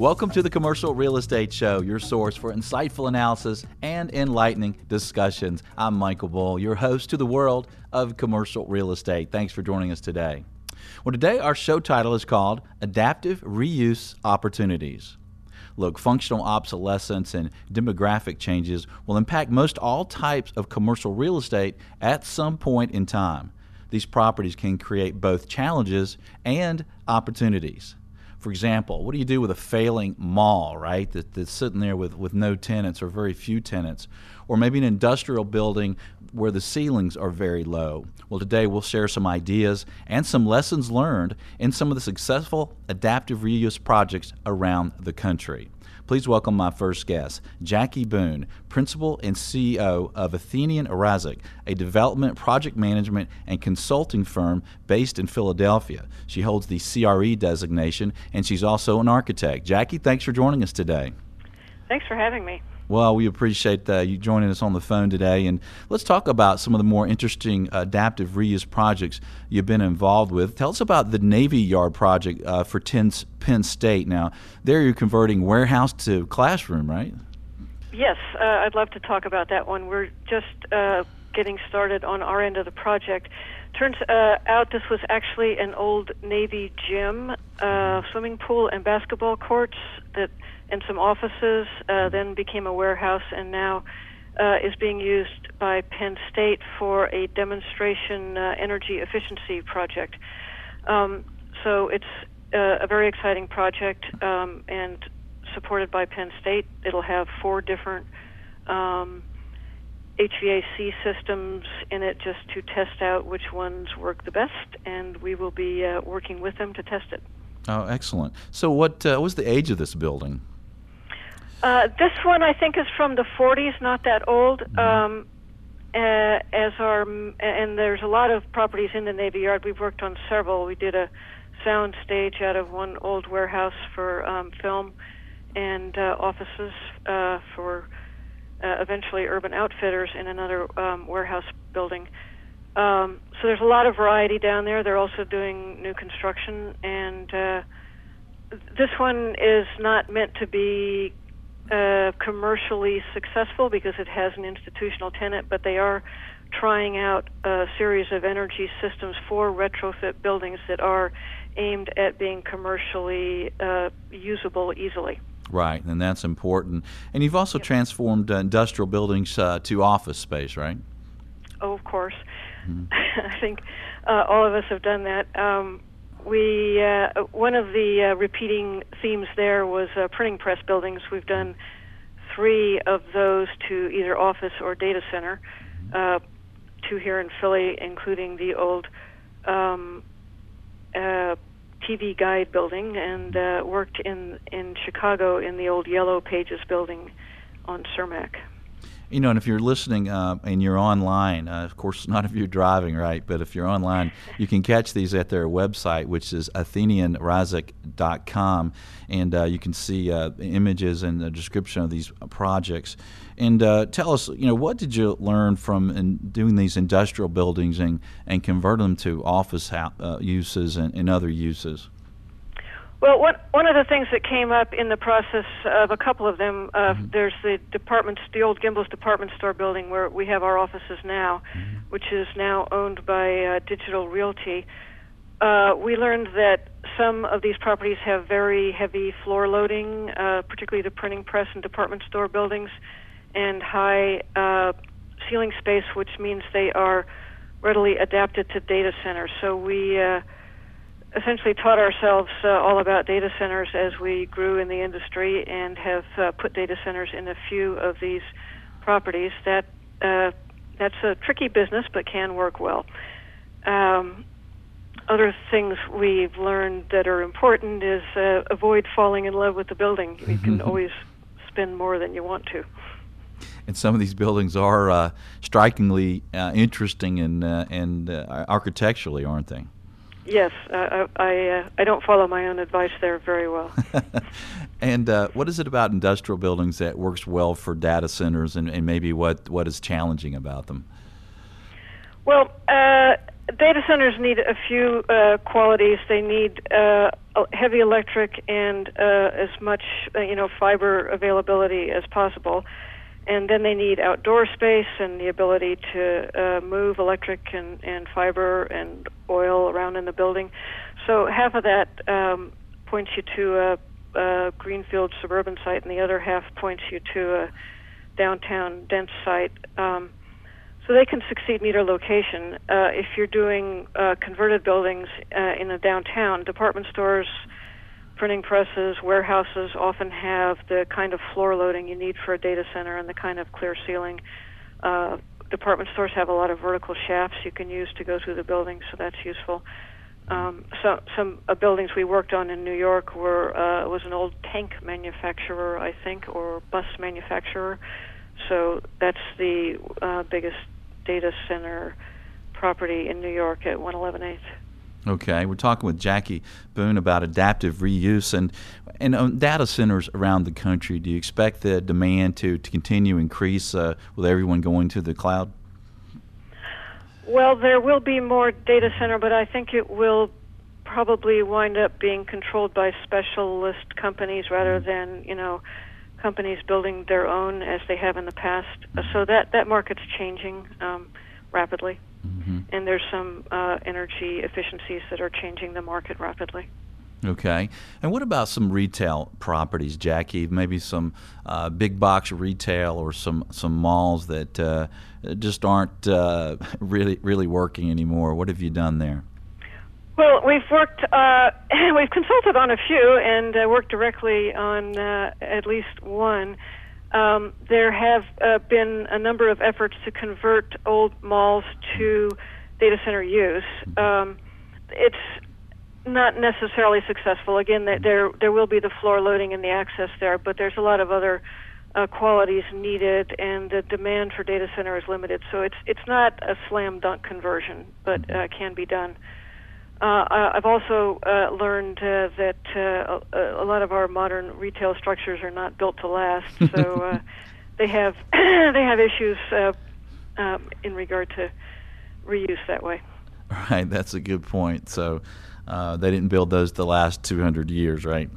Welcome to the Commercial Real Estate Show, your source for insightful analysis and enlightening discussions. I'm Michael Bull, your host to the world of commercial real estate. Thanks for joining us today. Well, today our show title is called Adaptive Reuse Opportunities. Look, functional obsolescence and demographic changes will impact most all types of commercial real estate at some point in time. These properties can create both challenges and opportunities. For example, what do you do with a failing mall, right, that, that's sitting there with, with no tenants or very few tenants? Or maybe an industrial building where the ceilings are very low. Well, today we'll share some ideas and some lessons learned in some of the successful adaptive reuse projects around the country. Please welcome my first guest, Jackie Boone, Principal and CEO of Athenian Razek, a development, project management, and consulting firm based in Philadelphia. She holds the CRE designation, and she's also an architect. Jackie, thanks for joining us today. Thanks for having me. Well, we appreciate uh, you joining us on the phone today. And let's talk about some of the more interesting adaptive reuse projects you've been involved with. Tell us about the Navy Yard project uh, for Penn State. Now, there you're converting warehouse to classroom, right? Yes, uh, I'd love to talk about that one. We're just uh, getting started on our end of the project. Turns uh, out this was actually an old Navy gym, uh, swimming pool, and basketball courts that and some offices, uh, then became a warehouse, and now uh, is being used by Penn State for a demonstration uh, energy efficiency project. Um, so it's uh, a very exciting project um, and supported by Penn State. It'll have four different um, HVAC systems in it just to test out which ones work the best, and we will be uh, working with them to test it. Oh, excellent. So, what uh, was the age of this building? Uh, this one I think is from the 40s, not that old. Mm-hmm. Um, uh, as our and there's a lot of properties in the Navy Yard. We've worked on several. We did a sound stage out of one old warehouse for um, film and uh, offices uh, for uh, eventually Urban Outfitters in another um, warehouse building. Um, so there's a lot of variety down there. They're also doing new construction, and uh, this one is not meant to be uh, commercially successful because it has an institutional tenant, but they are trying out a series of energy systems for retrofit buildings that are aimed at being commercially uh, usable easily. Right, and that's important. And you've also yep. transformed uh, industrial buildings uh, to office space, right? Oh, of course. Mm-hmm. I think uh, all of us have done that. Um, we uh, one of the uh, repeating themes there was uh, printing press buildings. We've done three of those to either office or data center, uh, two here in Philly, including the old um, uh, TV Guide building, and uh, worked in in Chicago in the old Yellow Pages building on Cermak you know, and if you're listening uh, and you're online, uh, of course, not if you're driving, right? But if you're online, you can catch these at their website, which is AthenianRazek.com, and uh, you can see uh, images and the description of these projects. And uh, tell us, you know, what did you learn from doing these industrial buildings and, and convert them to office uh, uses and, and other uses? Well, what, one of the things that came up in the process of a couple of them, uh, mm-hmm. there's the department, the old Gimbel's department store building where we have our offices now, mm-hmm. which is now owned by uh, Digital Realty. Uh, we learned that some of these properties have very heavy floor loading, uh, particularly the printing press and department store buildings, and high uh, ceiling space, which means they are readily adapted to data centers. So we uh, essentially taught ourselves uh, all about data centers as we grew in the industry and have uh, put data centers in a few of these properties. That uh, that's a tricky business, but can work well. Um, other things we've learned that are important is uh, avoid falling in love with the building. You can always spend more than you want to. And some of these buildings are uh, strikingly uh, interesting and and architecturally, aren't they? Yes, uh, I uh, I don't follow my own advice there very well. and uh, what is it about industrial buildings that works well for data centers, and, and maybe what what is challenging about them? Well, uh, data centers need a few uh, qualities. They need uh, heavy electric and uh, as much you know fiber availability as possible. And then they need outdoor space and the ability to uh, move electric and, and fiber and oil around in the building. So half of that um, points you to a, a greenfield suburban site, and the other half points you to a downtown dense site. Um, so they can succeed meter location. Uh, if you're doing uh, converted buildings uh, in a downtown, department stores, printing presses, warehouses often have the kind of floor loading you need for a data center and the kind of clear ceiling. Uh, department stores have a lot of vertical shafts you can use to go through the building, so that's useful. Um, so, some uh, buildings we worked on in New York were uh, was an old tank manufacturer, I think, or bus manufacturer. So that's the uh, biggest data center property in New York at 111 8th. Okay, we're talking with Jackie Boone about adaptive reuse and and um, data centers around the country. Do you expect the demand to, to continue increase uh, with everyone going to the cloud? Well, there will be more data center, but I think it will probably wind up being controlled by specialist companies rather mm-hmm. than you know companies building their own as they have in the past. So that that market's changing um, rapidly, mm-hmm. and there's some uh, energy efficiencies that are changing the market rapidly. Okay, and what about some retail properties, Jackie? Maybe some uh, big box retail or some some malls that uh, just aren't uh, really really working anymore. What have you done there? Well, we've worked, uh, we've consulted on a few and uh, worked directly on uh, at least one. Um, there have uh, been a number of efforts to convert old malls to data center use. Um, it's not necessarily successful. Again, there there will be the floor loading and the access there, but there's a lot of other uh, qualities needed, and the demand for data center is limited. So it's it's not a slam dunk conversion, but uh, can be done. Uh, I've also uh, learned uh, that uh, a, a, lot of our modern retail structures are not built to last, so uh, they have they have issues uh, um, in regard to reuse that way. Right, that's a good point. So they didn't build those to last 200 years, right?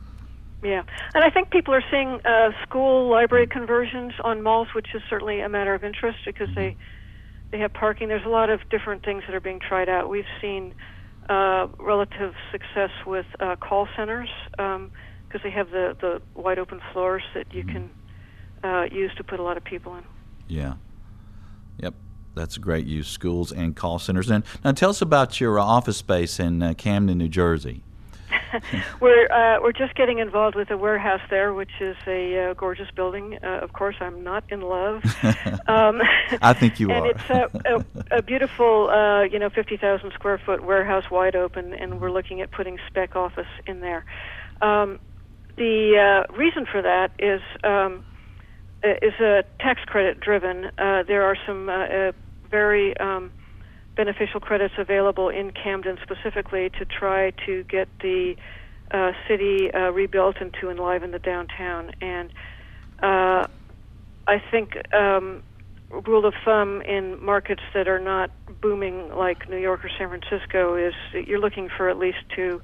Yeah, and I think people are seeing school library conversions on malls, which is certainly a matter of interest because they they have parking. There's a lot of different things that are being tried out. We've seen uh, relative success with uh, call centers because um, they have the, the wide open floors that you mm-hmm. can uh, use to put a lot of people in. Yeah. Yep. That's a great use. Schools and call centers. And now tell us about your office space in uh, Camden, New Jersey. we're uh, we're just getting involved with a warehouse there, which is a uh, gorgeous building. Uh, of course, I'm not in love. Um, I think you and are. And it's a, a, a beautiful, uh, you know, 50,000 square foot warehouse, wide open, and we're looking at putting spec office in there. Um, the uh, reason for that is um, is a tax credit driven. Uh, there are some uh, uh, very um, beneficial credits available in Camden specifically to try to get the uh, city uh, rebuilt and to enliven the downtown. And uh, I think um, rule of thumb in markets that are not booming like New York or San Francisco is you're looking for at least two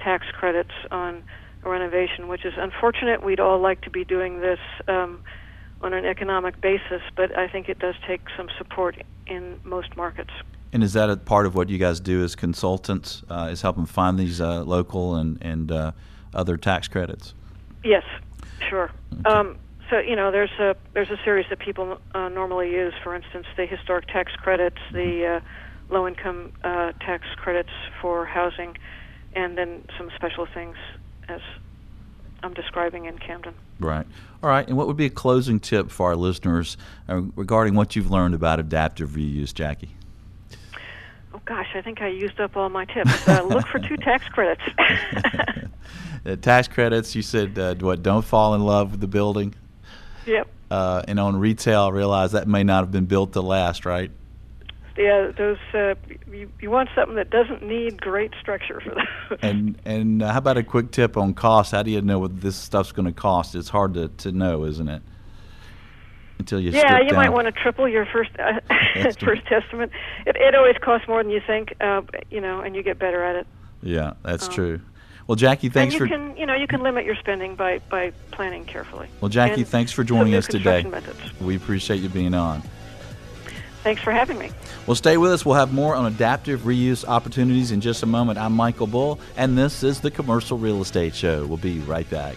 tax credits on a renovation, which is unfortunate. We'd all like to be doing this um, on an economic basis, but I think it does take some support in most markets. And is that a part of what you guys do as consultants? Uh, is helping find these uh, local and and uh, other tax credits? Yes, sure. Okay. Um, so you know, there's a there's a series that people uh, normally use. For instance, the historic tax credits, the uh, low income uh, tax credits for housing, and then some special things as I'm describing in Camden. Right. All right. And what would be a closing tip for our listeners regarding what you've learned about adaptive reuse, Jackie? Oh gosh, I think I used up all my tips. Uh, look for two tax credits. uh, tax credits. You said uh, what? Don't fall in love with the building. Yep. Uh, and on retail, I realize that may not have been built to last, right? Yeah, those uh, you, you want something that doesn't need great structure for that. and and uh, how about a quick tip on cost? How do you know what this stuff's going to cost? It's hard to, to know, isn't it? Until you yeah you down. might want to triple your first uh, first testament it, it always costs more than you think uh, you know and you get better at it yeah that's um, true Well, Jackie, thanks you for. Can, you know, you can limit your spending by, by planning carefully. Well, Jackie, and thanks for joining us today. Methods. We appreciate you being on. Thanks for having me. Well, stay with us. We'll have more on adaptive reuse opportunities in just a moment. I'm Michael Bull, and this is the Commercial Real Estate Show. We'll be right back.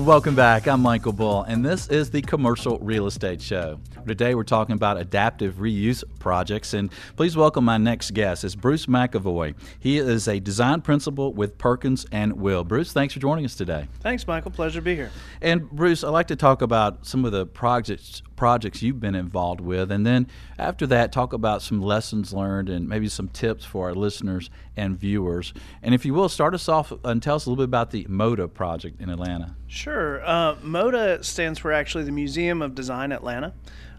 Welcome back. I'm Michael Bull, and this is the Commercial Real Estate Show. Today we're talking about adaptive reuse projects, and please welcome my next guest. It's Bruce McAvoy. He is a design principal with Perkins and Will. Bruce, thanks for joining us today. Thanks, Michael. Pleasure to be here. And Bruce, I'd like to talk about some of the projects projects you've been involved with, and then after that, talk about some lessons learned and maybe some tips for our listeners and viewers. And if you will, start us off and tell us a little bit about the MODA project in Atlanta. Sure. Uh, MODA stands for actually the Museum of Design Atlanta.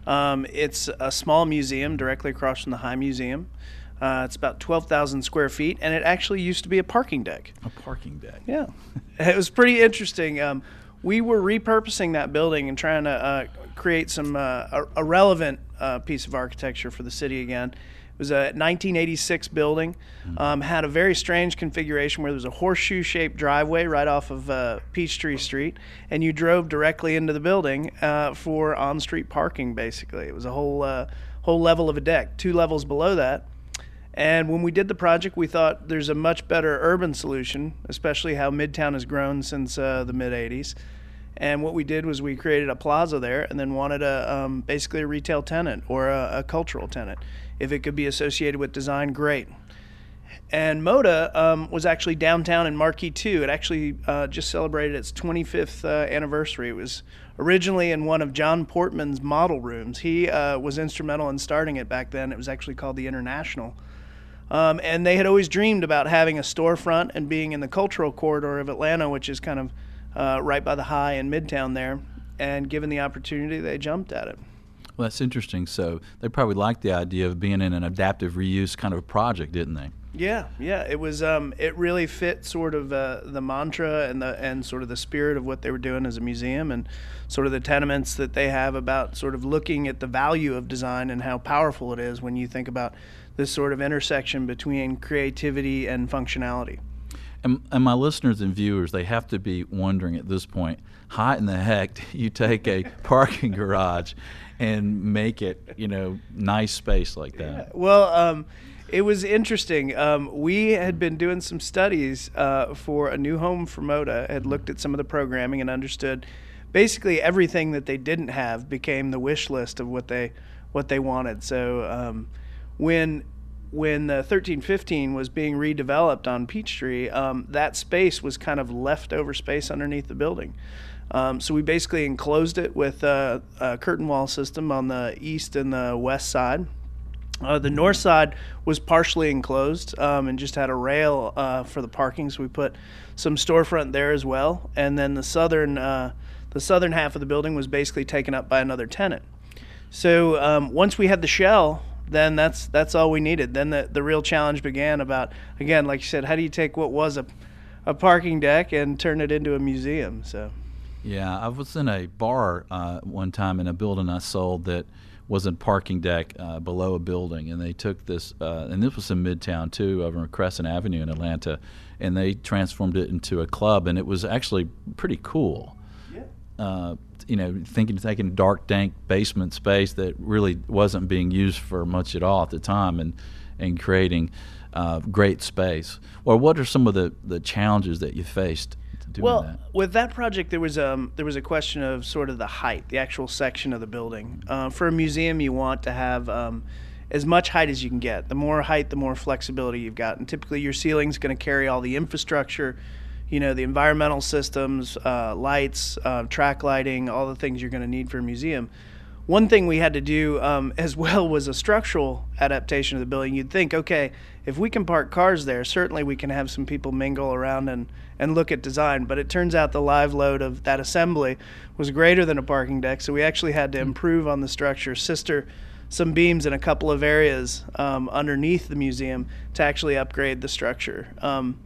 Um, it's a small museum directly across from the High Museum. Uh, it's about 12,000 square feet, and it actually used to be a parking deck. A parking deck. Yeah. it was pretty interesting. Um, we were repurposing that building and trying to uh, create some uh, a, a, relevant uh, piece of architecture for the city again. It was a 1986 building. Mm-hmm. Um, had a very strange configuration where there was a horseshoe-shaped driveway right off of uh, Peachtree Street, and you drove directly into the building uh, for on-street parking. Basically, it was a whole uh, whole level of a deck. Two levels below that. And when we did the project, we thought there's a much better urban solution, especially how Midtown has grown since uh, the mid 80s. And what we did was we created a plaza there and then wanted a um, basically a retail tenant or a, a, cultural tenant. If it could be associated with design, great. And Moda um, was actually downtown in Marquis 2. It actually uh, just celebrated its 25th uh, anniversary. It was originally in one of John Portman's model rooms. He uh, was instrumental in starting it back then. It was actually called the International. Um, and they had always dreamed about having a storefront and being in the cultural corridor of Atlanta, which is kind of uh, right by the high in Midtown there. And given the opportunity, they jumped at it. Well, that's interesting. So they probably liked the idea of being in an adaptive reuse kind of project, didn't they? Yeah, yeah. It was. Um, it really fit sort of uh, the mantra and the and sort of the spirit of what they were doing as a museum, and sort of the tenements that they have about sort of looking at the value of design and how powerful it is when you think about this sort of intersection between creativity and functionality. And, and, my listeners and viewers, they have to be wondering at this point, how in the heck do you take a parking garage and make it, you know, nice space like that? Yeah. Well, um, it was interesting. Um, we had been doing some studies uh, for a new home for Moda, had looked at some of the programming and understood basically everything that they didn't have became the wish list of what they what they wanted. So um, when when the 1315 was being redeveloped on Peachtree, um, that space was kind of leftover space underneath the building. Um, so we basically enclosed it with a, a, curtain wall system on the east and the west side. Uh, the north side was partially enclosed um, and just had a rail uh, for the parking, so we put some storefront there as well. And then the southern uh, the southern half of the building was basically taken up by another tenant. So um, once we had the shell then that's that's all we needed. Then the the real challenge began about again, like you said, how do you take what was a a parking deck and turn it into a museum? So. Yeah, I was in a bar uh, one time in a building I sold that was a parking deck uh, below a building, and they took this, uh, and this was in Midtown too, over on Crescent Avenue in Atlanta, and they transformed it into a club, and it was actually pretty cool. Yeah. You know, thinking taking dark, dank basement space that really wasn't being used for much at all at the time, and and creating uh, great space. Or what are some of the the challenges that you faced? well, that? Well, with that project, there was um there was a question of sort of the height, the actual section of the building. Uh, for a museum, you want to have um, as much height as you can get. The more height, the more flexibility you've got. And typically, your ceiling's going to carry all the infrastructure you know the environmental systems, uh, lights, uh, track lighting, all the things you're going to need for a museum. one thing we had to do um, as well was a structural adaptation of the building. You'd think, okay, if we can park cars there, certainly we can have some people mingle around and, and look at design. But it turns out the live load of that assembly was greater than a parking deck, so we actually had to improve on the structure, sister some beams in a couple of areas um, underneath the museum to actually upgrade the structure. Um,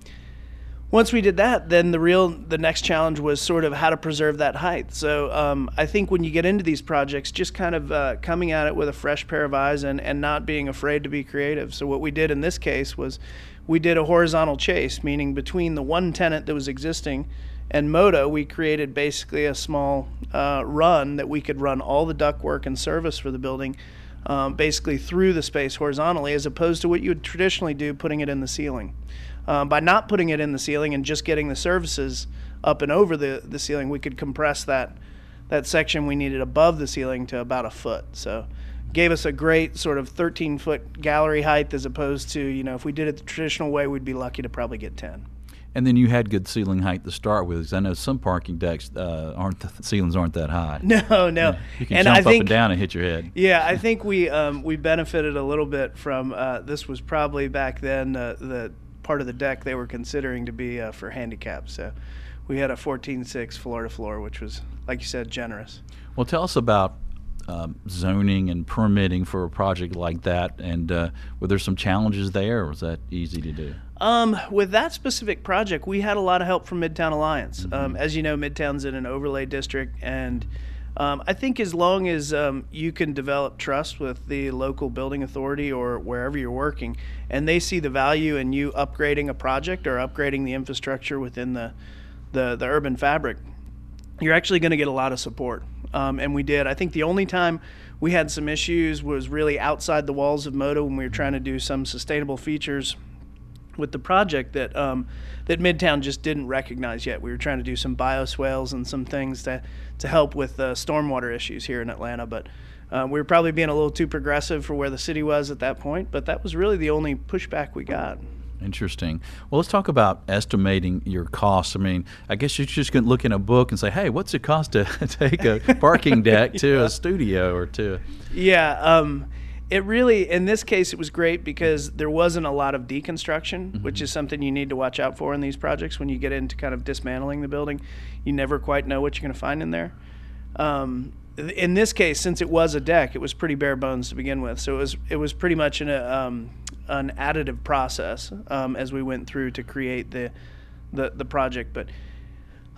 once we did that, then the real the next challenge was sort of how to preserve that height. So um, I think when you get into these projects, just kind of uh, coming at it with a fresh pair of eyes and and not being afraid to be creative. So what we did in this case was we did a horizontal chase, meaning between the one tenant that was existing and Moda, we created basically a small uh, run that we could run all the ductwork and service for the building. Um, basically through the space horizontally, as opposed to what you would traditionally do, putting it in the ceiling. Um, by not putting it in the ceiling and just getting the services up and over the, the ceiling, we could compress that that section we needed above the ceiling to about a foot. So gave us a great sort of 13 foot gallery height as opposed to, you know, if we did it the traditional way, we'd be lucky to probably get 10. And then you had good ceiling height to start with. Because I know some parking decks uh, aren't the ceilings aren't that high. No, no. You can and jump I up think, and down and hit your head. Yeah, I think we um, we benefited a little bit from uh, this. Was probably back then uh, the part of the deck they were considering to be uh, for handicap. So we had a 14.6 floor to floor, which was, like you said, generous. Well, tell us about um, zoning and permitting for a project like that, and uh, were there some challenges there, or was that easy to do? Um, with that specific project, we had a lot of help from Midtown Alliance. Um, as you know, Midtown's in an overlay district, and um, I think as long as um, you can develop trust with the local building authority or wherever you're working, and they see the value in you upgrading a project or upgrading the infrastructure within the the, the urban fabric, you're actually going to get a lot of support. Um, and we did. I think the only time we had some issues was really outside the walls of Moda when we were trying to do some sustainable features with the project that um, that Midtown just didn't recognize yet. We were trying to do some bioswales and some things to to help with uh, stormwater issues here in Atlanta, but. Uh, we were probably being a little too progressive for where the city was at that point, but that was really the only pushback we got. Interesting. Well, let's talk about estimating your costs. I mean, I guess you're just going to look in a book and say, "Hey, what's it cost to take a parking deck to a studio or to?" Yeah, um, it really, in this case, it was great because there wasn't a lot of deconstruction, which is something you need to watch out for in these projects. When you get into kind of dismantling the building, you never quite know what you're going to find in there. Um, in this case, since it was a deck, it was pretty bare bones to begin with. So it was it was pretty much an um, an additive process um, as we went through to create the the, the project. But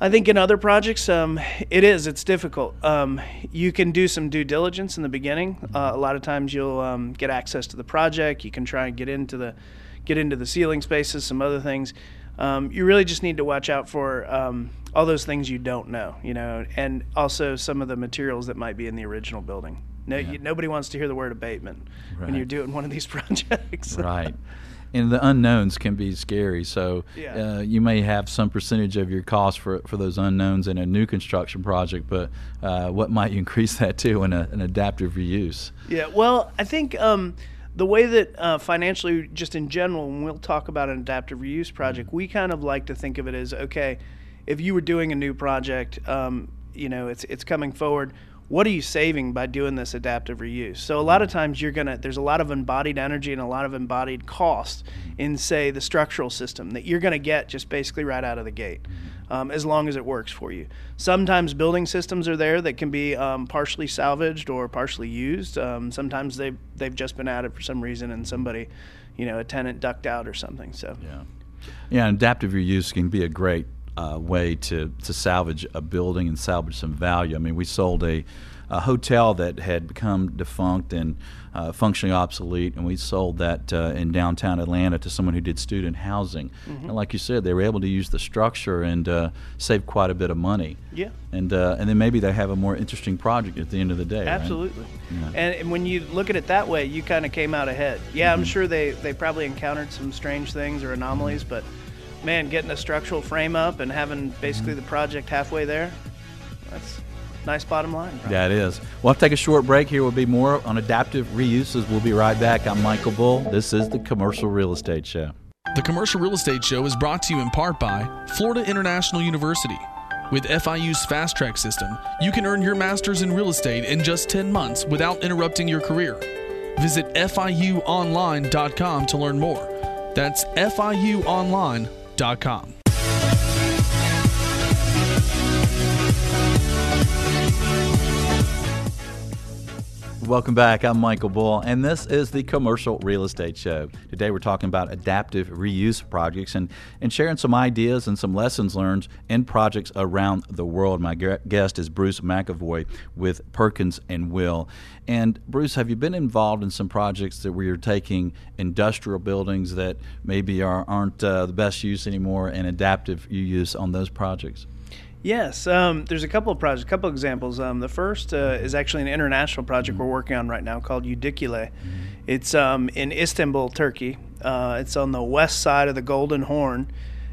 I think in other projects, um, it is. It's difficult. Um, you can do some due diligence in the beginning. Uh, a lot of times, you'll um, get access to the project. You can try and get into the get into the ceiling spaces, some other things. Um, you really just need to watch out for um, all those things you don't know, you know, and also some of the materials that might be in the original building. No, you, nobody wants to hear the word abatement when you're doing one of these projects. right. And the unknowns can be scary. So Yeah. uh, you may have some percentage of your cost for, for those unknowns in a new construction project, but uh, what might you increase that to in a, an adaptive reuse? Yeah, well, I think um, the way that uh, financially, just in general, when we'll talk about an adaptive reuse project, we kind of like to think of it as okay, if you were doing a new project, um, you know, it's it's coming forward. What are you saving by doing this adaptive reuse? So a lot of times you're gonna there's a lot of embodied energy and a lot of embodied cost in say the structural system that you're gonna get just basically right out of the gate, um, as long as it works for you. Sometimes building systems are there that can be um, partially salvaged or partially used. Um, sometimes they they've just been added for some reason and somebody, you know, a tenant ducked out or something. So Yeah. Yeah, adaptive reuse can be a great uh, way to, to salvage a building and salvage some value. I mean, we sold a, a hotel that had become defunct and uh, functionally obsolete, and we sold that uh, in downtown Atlanta to someone who did student housing. And like you said, they were able to use the structure and uh, save quite a bit of money. yeah. And, uh, and then maybe they have a more interesting project at the end of the day. right? Absolutely. Yeah. And, and when you look at it that way, you kind of came out ahead. Yeah, I'm sure they, they probably encountered some strange things or anomalies, but man, getting a structural frame up and having basically the project halfway there, that's nice bottom line. right? Yeah, it is. We'll have to take a short break. Here We'll be more on adaptive reuses. We'll be right back. I'm Michael Bull. This is the Commercial Real Estate Show. The Commercial Real Estate Show is brought to you in part by Florida International University. With FIU's Fast Track system, you can earn your master's in real estate in just 10 months without interrupting your career. Visit FIUOnline.com to learn more. That's FIUOnline.com facebook.com. Welcome back. I'm Michael Bull, and this is the Commercial Real Estate Show. Today we're talking about adaptive reuse projects and, and sharing some ideas and some lessons learned in projects around the world. My guest is Bruce McAvoy with Perkins and Will. And Bruce, have you been involved in some projects that where you're taking industrial buildings that maybe are, aren't uh, the best use anymore and adaptive use on those projects? Yes, um, there's a couple of projects, a couple of examples. Um, the first uh, is actually an international project we're working on right now called Yedikule. Mm-hmm. It's um, in Istanbul, Turkey. Uh, it's on the west side of the Golden Horn,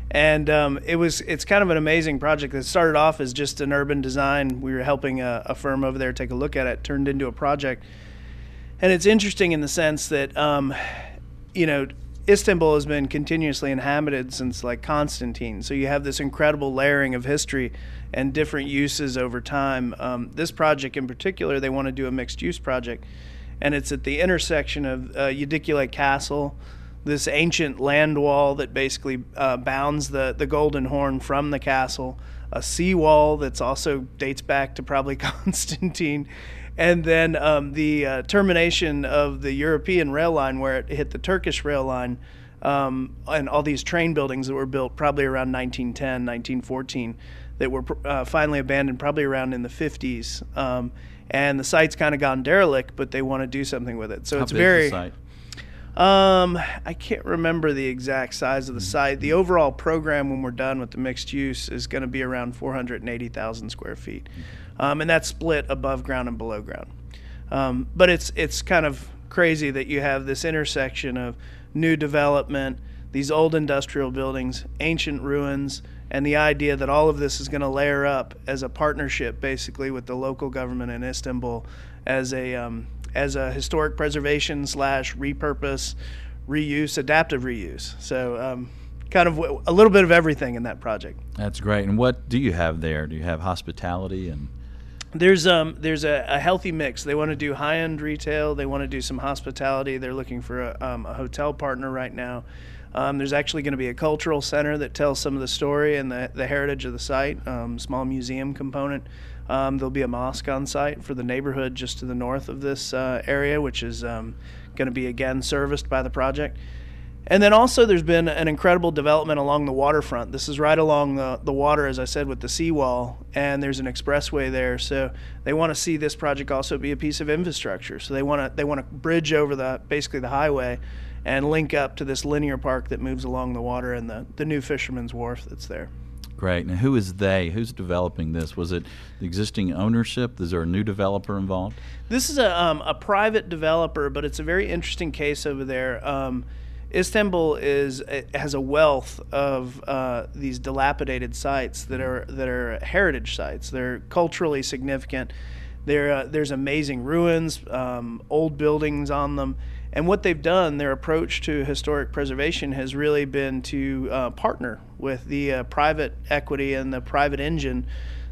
and um, it was it's kind of an amazing project that started off as just an urban design. We were helping a, a firm over there take a look at it, turned into a project, and it's interesting in the sense that um, you know Istanbul has been continuously inhabited since like Constantine. So you have this incredible layering of history and different uses over time. Um, this project in particular, they want to do a mixed use project, and it's at the intersection of uh, Castle, this ancient land wall that basically uh, bounds the, the Golden Horn from the castle, a seawall that's also dates back to probably Constantine and then um, the uh, termination of the European rail line where it hit the Turkish rail line, um, and all these train buildings that were built probably around 1910, 1914, that were uh, finally abandoned probably around in the 50s. Um, and the site's kind of gone derelict, but they want to do something with it. So How it's very. Um, I can't remember the exact size of the site. The overall program, when we're done with the mixed use, is going to be around 480,000 square feet, um, and that's split above ground and below ground. Um, but it's it's kind of crazy that you have this intersection of new development, these old industrial buildings, ancient ruins, and the idea that all of this is going to layer up as a partnership, basically, with the local government in Istanbul, as a um, as a historic preservation slash repurpose, reuse, adaptive reuse. So. Um, kind of a little bit of everything in that project. That's great. And what do you have there? Do you have hospitality and? There's um there's a, a healthy mix. They want to do high end retail. They want to do some hospitality. They're looking for a, um, a hotel partner right now. Um, there's actually going to be a cultural center that tells some of the story and the, the heritage of the site. Um, small museum component. Um, there'll be a mosque on site for the neighborhood just to the north of this uh, area, which is um, going to be again serviced by the project. And then also, there's been an incredible development along the waterfront. This is right along the, the water, as I said, with the seawall, and there's an expressway there. So they want to see this project also be a piece of infrastructure. So they want to they want to bridge over the basically the highway and link up to this linear park that moves along the water and the, the new fisherman's wharf that's there. Great. Now, who is they? Who's developing this? Was it the existing ownership? Is there a new developer involved? This is a, um, a private developer, but it's a very interesting case over there. Um, Istanbul is has a wealth of uh, these dilapidated sites that are that are heritage sites. They're culturally significant. There, uh, there's amazing ruins, um, old buildings on them, and what they've done, their approach to historic preservation has really been to uh, partner with the uh, private equity and the private engine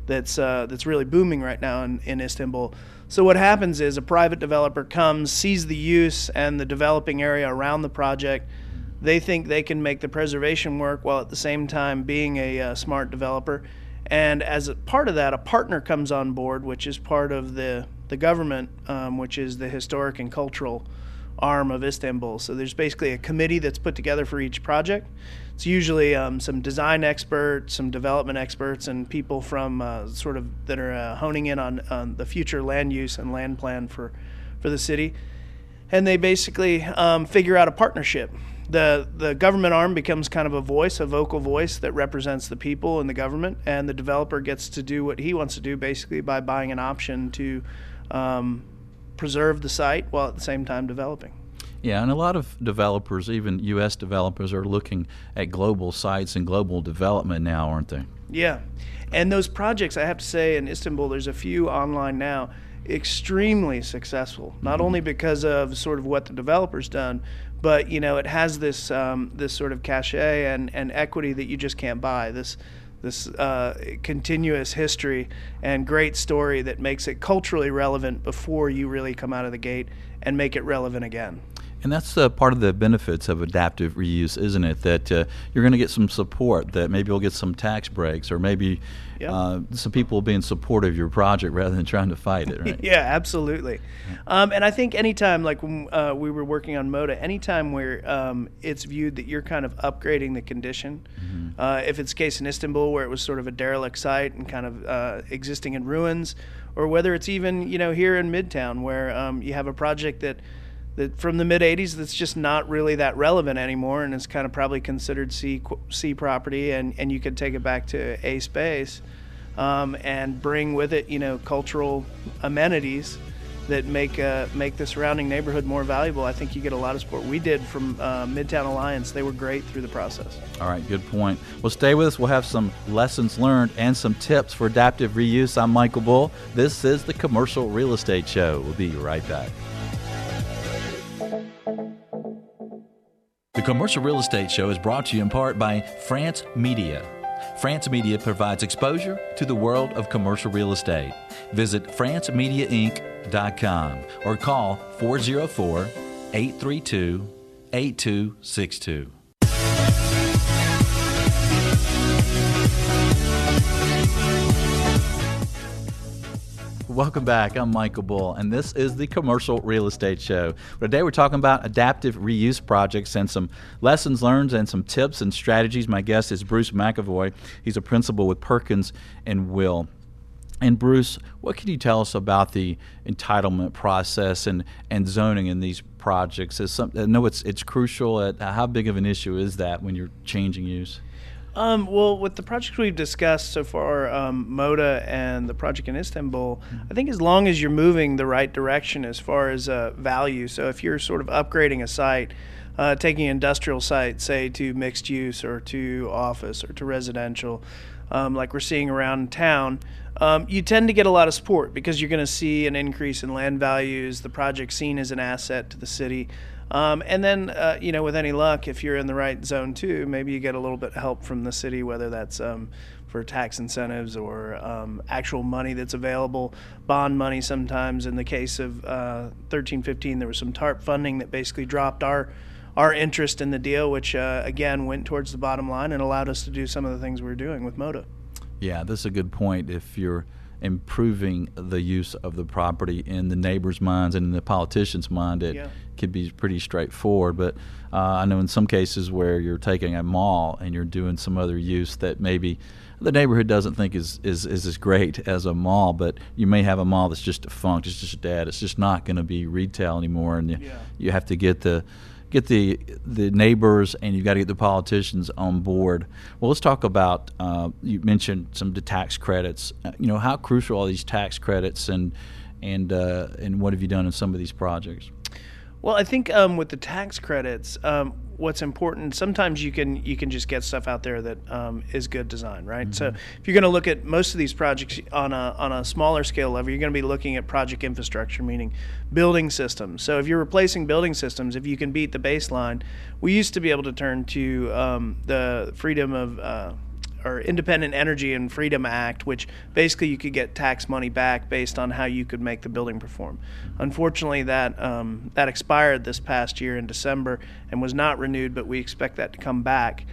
that's uh, that's really booming right now in, in Istanbul. So what happens is a private developer comes, sees the use and the developing area around the project. They think they can make the preservation work while at the same time being a uh, smart developer. And as part of that, a partner comes on board, which is part of the the government, um, which is the historic and cultural arm of Istanbul. So there's basically a committee that's put together for each project. It's usually um, some design experts, some development experts, and people from uh, sort of that are uh, honing in on, on, the future land use and land plan for, for the city. And they basically um, figure out a partnership. The, the government arm becomes kind of a voice, a vocal voice that represents the people and the government, and the developer gets to do what he wants to do basically by buying an option to um, preserve the site while at the same time developing. Yeah, and a lot of developers, even U.S. developers, are looking at global sites and global development now, aren't they? Yeah, and those projects, I have to say, in Istanbul, there's a few online now, extremely successful. Not mm-hmm. only because of sort of what the developer's done, but you know, it has this um, this sort of cachet and, and equity that you just can't buy. This this uh, continuous history and great story that makes it culturally relevant before you really come out of the gate and make it relevant again. And that's uh, part of the benefits of adaptive reuse, isn't it? That uh, you're going to get some support, that maybe you'll get some tax breaks, or maybe yep. uh, some people will be in support of your project rather than trying to fight it, right? yeah, absolutely. Um, and I think anytime, like when uh, we were working on MODA, anytime where um, it's viewed that you're kind of upgrading the condition, mm-hmm. Uh, if it's case in Istanbul where it was sort of a derelict site and kind of uh, existing in ruins, or whether it's even, you know, here in Midtown where um, you have a project that – that from the mid 80s that's just not really that relevant anymore and it's kind of probably considered C, C property and, and you could take it back to A space um, and bring with it, you know, cultural amenities that make uh, make the surrounding neighborhood more valuable. I think you get a lot of support. We did from uh, Midtown Alliance; they were great through the process. All right, good point. Well, stay with us. We'll have some lessons learned and some tips for adaptive reuse. I'm Michael Bull. This is the Commercial Real Estate Show. We'll be right back. The Commercial Real Estate Show is brought to you in part by France Media. France Media provides exposure to the world of commercial real estate. Visit francemediainc.com or call 404 832 8262. Welcome back. I'm Michael Bull, and this is the Commercial Real Estate Show. Today we're talking about adaptive reuse projects and some lessons learned and some tips and strategies. My guest is Bruce McAvoy. He's a principal with Perkins and Will. And Bruce, what can you tell us about the entitlement process and, and zoning in these projects? Is some, I know it's it's crucial. At how big of an issue is that when you're changing use? Um, well, with the projects we've discussed so far, um, MODA and the project in Istanbul, mm-hmm. I think as long as you're moving the right direction as far as uh, value, so if you're sort of upgrading a site, uh, taking an industrial site, say to mixed use or to office or to residential, um, like we're seeing around town, um, you tend to get a lot of support because you're going to see an increase in land values, the project seen as an asset to the city. Um, and then, uh, you know, with any luck, if you're in the right zone too, maybe you get a little bit of help from the city, whether that's um, for tax incentives or um, actual money that's available, bond money sometimes. In the case of uh, 1315, there was some TARP funding that basically dropped our our interest in the deal, which uh, again went towards the bottom line and allowed us to do some of the things we are doing with MODA. Yeah, this is a good point. If you're improving the use of the property in the neighbors' minds and in the politicians' mind, it yeah. Could be pretty straightforward. But uh, I know in some cases where you're taking a mall and you're doing some other use that maybe the neighborhood doesn't think is, is, is as great as a mall, but you may have a mall that's just defunct, it's just dead, it's just not going to be retail anymore, and you, yeah. you have to get the get the the neighbors and you've got to get the politicians on board. Well, let's talk about. Uh, you mentioned some of the tax credits. Uh, you know how crucial are these tax credits and and uh, and what have you done in some of these projects? Well, I think um, with the tax credits, um, what's important sometimes you can you can just get stuff out there that um, is good design right mm-hmm. so if you're going to look at most of these projects on a on a smaller scale level you're going to be looking at project infrastructure meaning building systems so if you're replacing building systems if you can beat the baseline we used to be able to turn to um, the freedom of uh, or Independent Energy and Freedom Act, which basically you could get tax money back based on how you could make the building perform. Unfortunately, that um, that expired this past year in December and was not renewed, but we expect that to come back.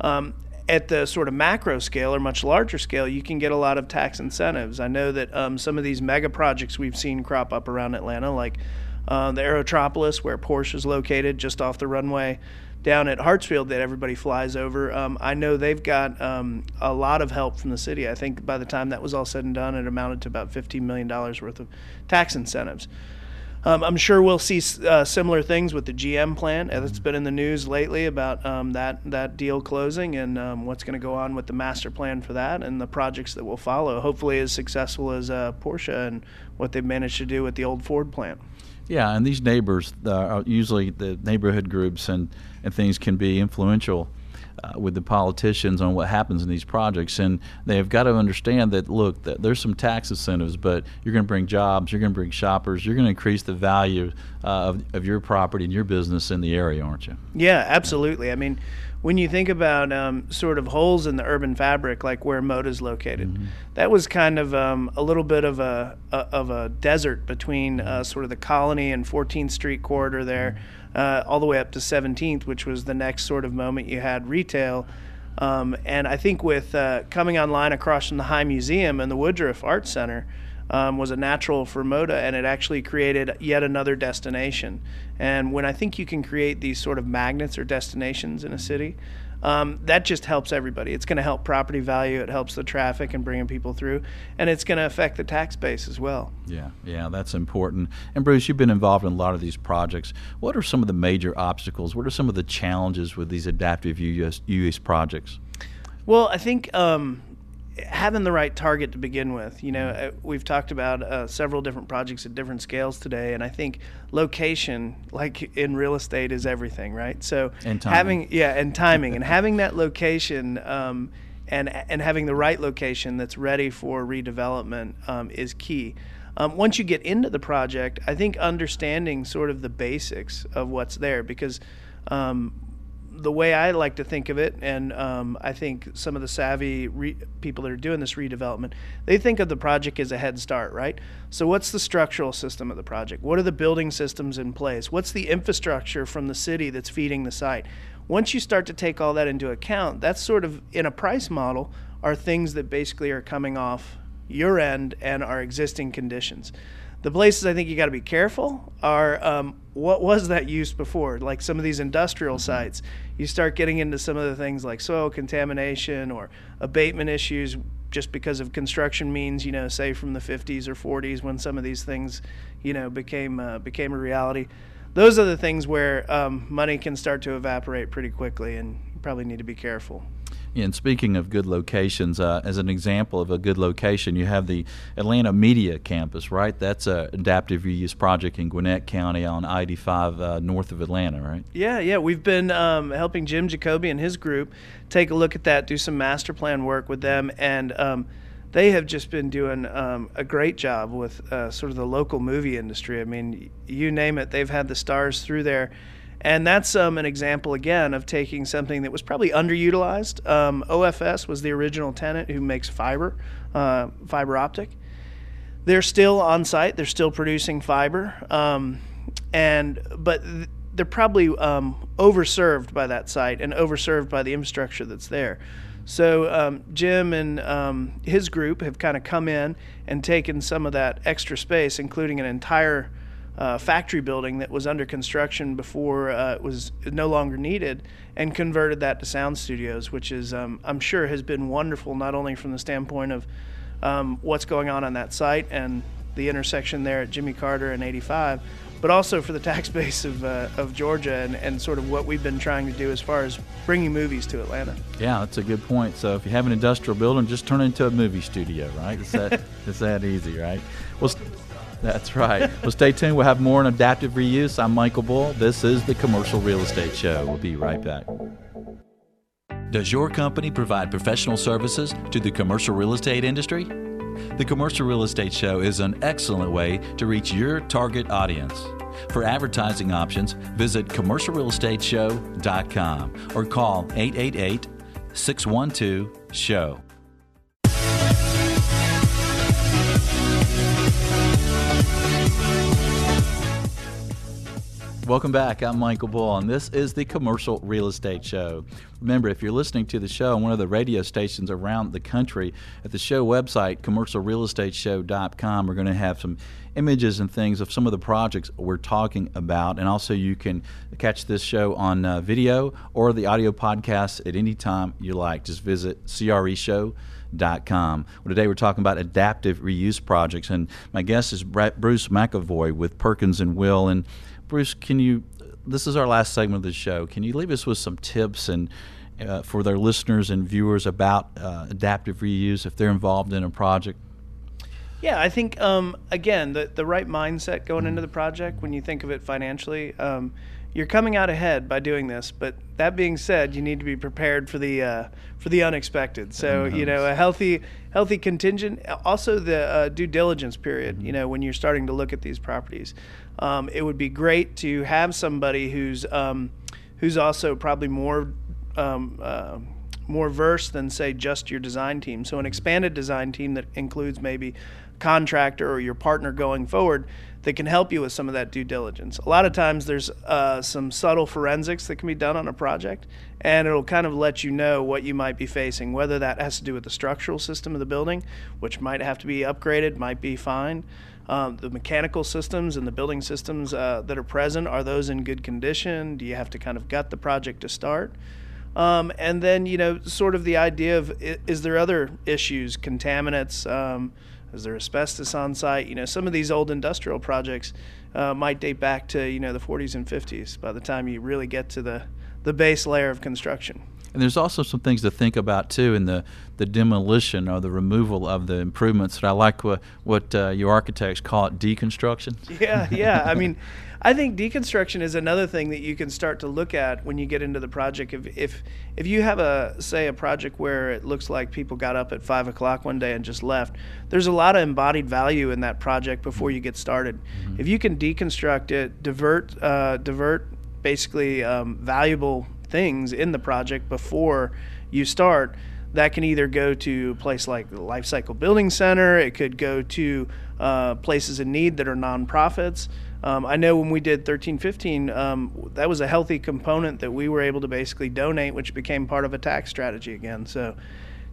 Um, at the sort of macro scale or much larger scale, you can get a lot of tax incentives. I know that um, some of these mega projects we've seen crop up around Atlanta, like uh, the Aerotropolis, where Porsche is located just off the runway down at Hartsfield that everybody flies over. Um, I know they've got um, a lot of help from the city. I think by the time that was all said and done, it amounted to about $15 million worth of tax incentives. Um, I'm sure we'll see uh, similar things with the GM plant. As it's been in the news lately about um, that that deal closing and um, what's going to go on with the master plan for that and the projects that will follow. Hopefully, as successful as uh, Porsche and what they've managed to do with the old Ford plant. Yeah, and these neighbors uh, usually the neighborhood groups and, and things can be influential uh, with the politicians on what happens in these projects. And they have got to understand that, look, that there's some tax incentives, but you're going to bring jobs, you're going to bring shoppers, you're going to increase the value uh, of, of your property and your business in the area, aren't you? Yeah, absolutely. I mean, when you think about um, sort of holes in the urban fabric, like where Moda is located, mm-hmm. that was kind of um, a little bit of a, a of a desert between uh, sort of the Colony and 14th Street corridor there, uh, all the way up to 17th, which was the next sort of moment you had retail. Um, and I think with uh, coming online across from the High Museum and the Woodruff Art Center, um, was a natural for Moda, and it actually created yet another destination. And when I think you can create these sort of magnets or destinations in a city, um, that just helps everybody. It's going to help property value. It helps the traffic and bringing people through, and it's going to affect the tax base as well. Yeah, yeah, that's important. And Bruce, you've been involved in a lot of these projects. What are some of the major obstacles? What are some of the challenges with these adaptive use, use projects? Well, I think um, having the right target to begin with. You know, uh, we've talked about uh, several different projects at different scales today, and I think location, like in real estate, is everything, right? So having yeah, and timing, and having that location. Um, and, and having the right location that's ready for redevelopment um, is key. Um, once you get into the project, I think understanding sort of the basics of what's there because um, the way I like to think of it, and um, I think some of the savvy re- people that are doing this redevelopment, they think of the project as a head start, right? So, what's the structural system of the project? What are the building systems in place? What's the infrastructure from the city that's feeding the site? Once you start to take all that into account, that's sort of in a price model are things that basically are coming off your end and are existing conditions. The places I think you got to be careful are um, what was that use before? Like some of these industrial mm-hmm. sites, you start getting into some of the things like soil contamination or abatement issues just because of construction means, you know, say from the 50s or 40s when some of these things, you know, became uh, became a reality. Those are the things where um, money can start to evaporate pretty quickly, and you probably need to be careful. And speaking of good locations, uh, as an example of a good location, you have the Atlanta Media Campus, right? That's an adaptive reuse project in Gwinnett County on I 85 uh, north of Atlanta, right? Yeah, yeah. We've been um, helping Jim Jacoby and his group take a look at that, do some master plan work with them, and um, they have just been doing um, a great job with uh, sort of the local movie industry. I mean, you name it, they've had the stars through there and that's um, an example, again, of taking something that was probably underutilized. Um, OFS was the original tenant who makes fiber, uh, fiber optic. They're still on site, they're still producing fiber, um, and but th- they're probably um, overserved by that site and overserved by the infrastructure that's there. So um, Jim and um, his group have kind of come in and taken some of that extra space, including an entire uh, factory building that was under construction before uh, it was no longer needed and converted that to sound studios, which is, um, I'm sure, has been wonderful not only from the standpoint of um, what's going on on that site and the intersection there at Jimmy Carter and 85, but also for the tax base of, uh, of Georgia and, and sort of what we've been trying to do as far as bringing movies to Atlanta. Yeah, that's a good point. So if you have an industrial building, just turn it into a movie studio, right? It's that, it's that easy, right? Well, that's right. well, stay tuned. We'll have more on adaptive reuse. I'm Michael Bull. This is the Commercial Real Estate Show. We'll be right back. Does your company provide professional services to the commercial real estate industry? The Commercial Real Estate Show is an excellent way to reach your target audience. For advertising options, visit commercialrealestateshow.com or call 888 612 SHOW. Welcome back. I'm Michael Bull, and this is the Commercial Real Estate Show. Remember, if you're listening to the show on one of the radio stations around the country, at the show website, commercialrealestateshow.com, we're going to have some images and things of some of the projects we're talking about. And also, you can catch this show on uh, video or the audio podcast at any time you like. Just visit CREshow.com. Well, today we're talking about adaptive reuse projects, and my guest is Bruce McEvoy with Perkins and Will. And Bruce, can you? This is our last segment of the show. Can you leave us with some tips and uh, for their listeners and viewers about uh, adaptive reuse if they're involved in a project? Yeah, I think um, again the the right mindset going into the project when you think of it financially. Um, you're coming out ahead by doing this, but that being said, you need to be prepared for the uh, for the unexpected. So you know, a healthy healthy contingent. Also, the uh, due diligence period. Mm-hmm. You know, when you're starting to look at these properties, um, it would be great to have somebody who's um, who's also probably more um, uh, more versed than say just your design team. So an expanded design team that includes maybe contractor or your partner going forward that can help you with some of that due diligence. A lot of times there's uh, some subtle forensics that can be done on a project, and it'll kind of let you know what you might be facing, whether that has to do with the structural system of the building, which might have to be upgraded, might be fine. Um, the mechanical systems and the building systems uh, that are present are those in good condition? Do you have to kind of gut the project to start? Um, and then, you know, sort of the idea of is there other issues, contaminants? Um, is there asbestos on site? You know, some of these old industrial projects uh, might date back to you know the 40s and 50s. By the time you really get to the the base layer of construction. And there's also some things to think about too in the, the demolition or the removal of the improvements. That I like what what uh, your architects call it deconstruction. Yeah, yeah. I mean, I think deconstruction is another thing that you can start to look at when you get into the project. If if if you have a say a project where it looks like people got up at five o'clock one day and just left, there's a lot of embodied value in that project before you get started. Mm-hmm. If you can deconstruct it, divert uh, divert basically um, valuable things in the project before you start that can either go to a place like the Life Cycle Building Center, it could go to uh, places in need that are nonprofits. Um, I know when we did 1315, um, that was a healthy component that we were able to basically donate, which became part of a tax strategy again. So,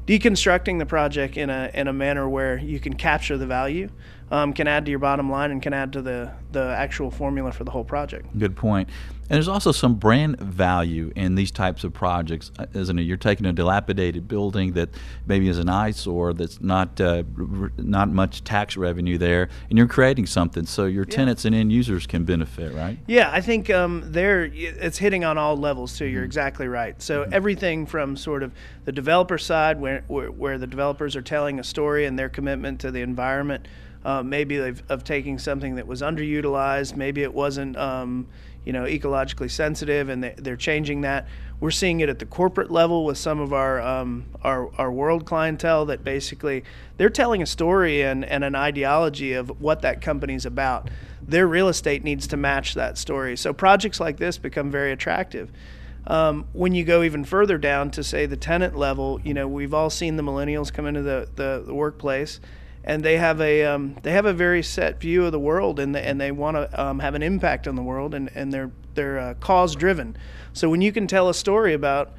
deconstructing the project in a in a manner where you can capture the value um, can add to your bottom line and can add to the the actual formula for the whole project. Good point. And there's also some brand value in these types of projects, uh, isn't it? You're taking a dilapidated building that maybe is an eyesore that's not uh, r- not much tax revenue there, and you're creating something so your yeah. tenants and end users can benefit, right? Yeah, I think um, there it's hitting on all levels too. You're mm-hmm. exactly right. So mm-hmm. everything from sort of the developer side, where, where where the developers are telling a story and their commitment to the environment. Uh, maybe of, of, taking something that was underutilized. Maybe it wasn't, um, you know, ecologically sensitive, and they, are changing that. We're seeing it at the corporate level with some of our um, our, our world clientele that basically they're telling a story and, and an ideology of what that company's about. Their real estate needs to match that story. So projects like this become very attractive. Um, when you go even further down to say the tenant level, you know, we've all seen the millennials come into the, the, the workplace and they have a um, they have a very set view of the world, and the, and they want to um, have an impact on the world, and and they're they're uh, cause driven. So when you can tell a story about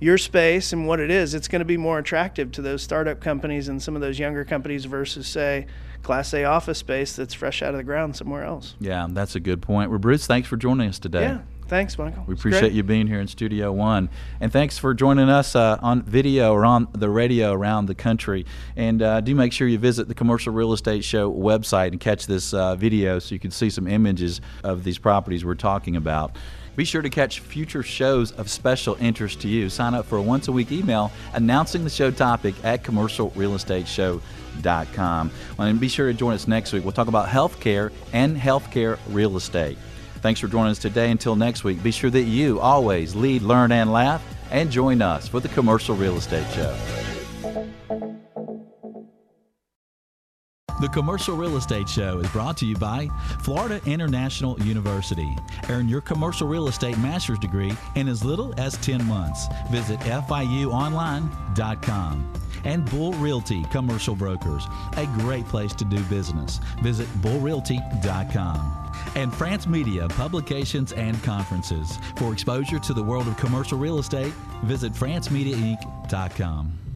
your space and what it is, it's going to be more attractive to those startup companies and some of those younger companies versus say Class A office space that's fresh out of the ground somewhere else. Yeah, that's a good point. Well, Bruce, thanks for joining us today. Yeah. Thanks, Michael. We appreciate you being here in Studio One, and thanks for joining us uh, on video or on the radio around the country. And uh, do make sure you visit the Commercial Real Estate Show website and catch this uh, video so you can see some images of these properties we're talking about. Be sure to catch future shows of special interest to you. Sign up for a once a week email announcing the show topic at commercialrealestateshow.com. And be sure to join us next week. We'll talk about healthcare and healthcare real estate. Thanks for joining us today. Until next week, be sure that you always lead, learn, and laugh, and join us for the Commercial Real Estate Show. The Commercial Real Estate Show is brought to you by Florida International University. Earn your commercial real estate master's degree in as little as 10 months. Visit FIUonline.com. And Bull Realty Commercial Brokers, a great place to do business. Visit bullrealty.com and France Media Publications and Conferences. For exposure to the world of commercial real estate, visit francemediainc.com.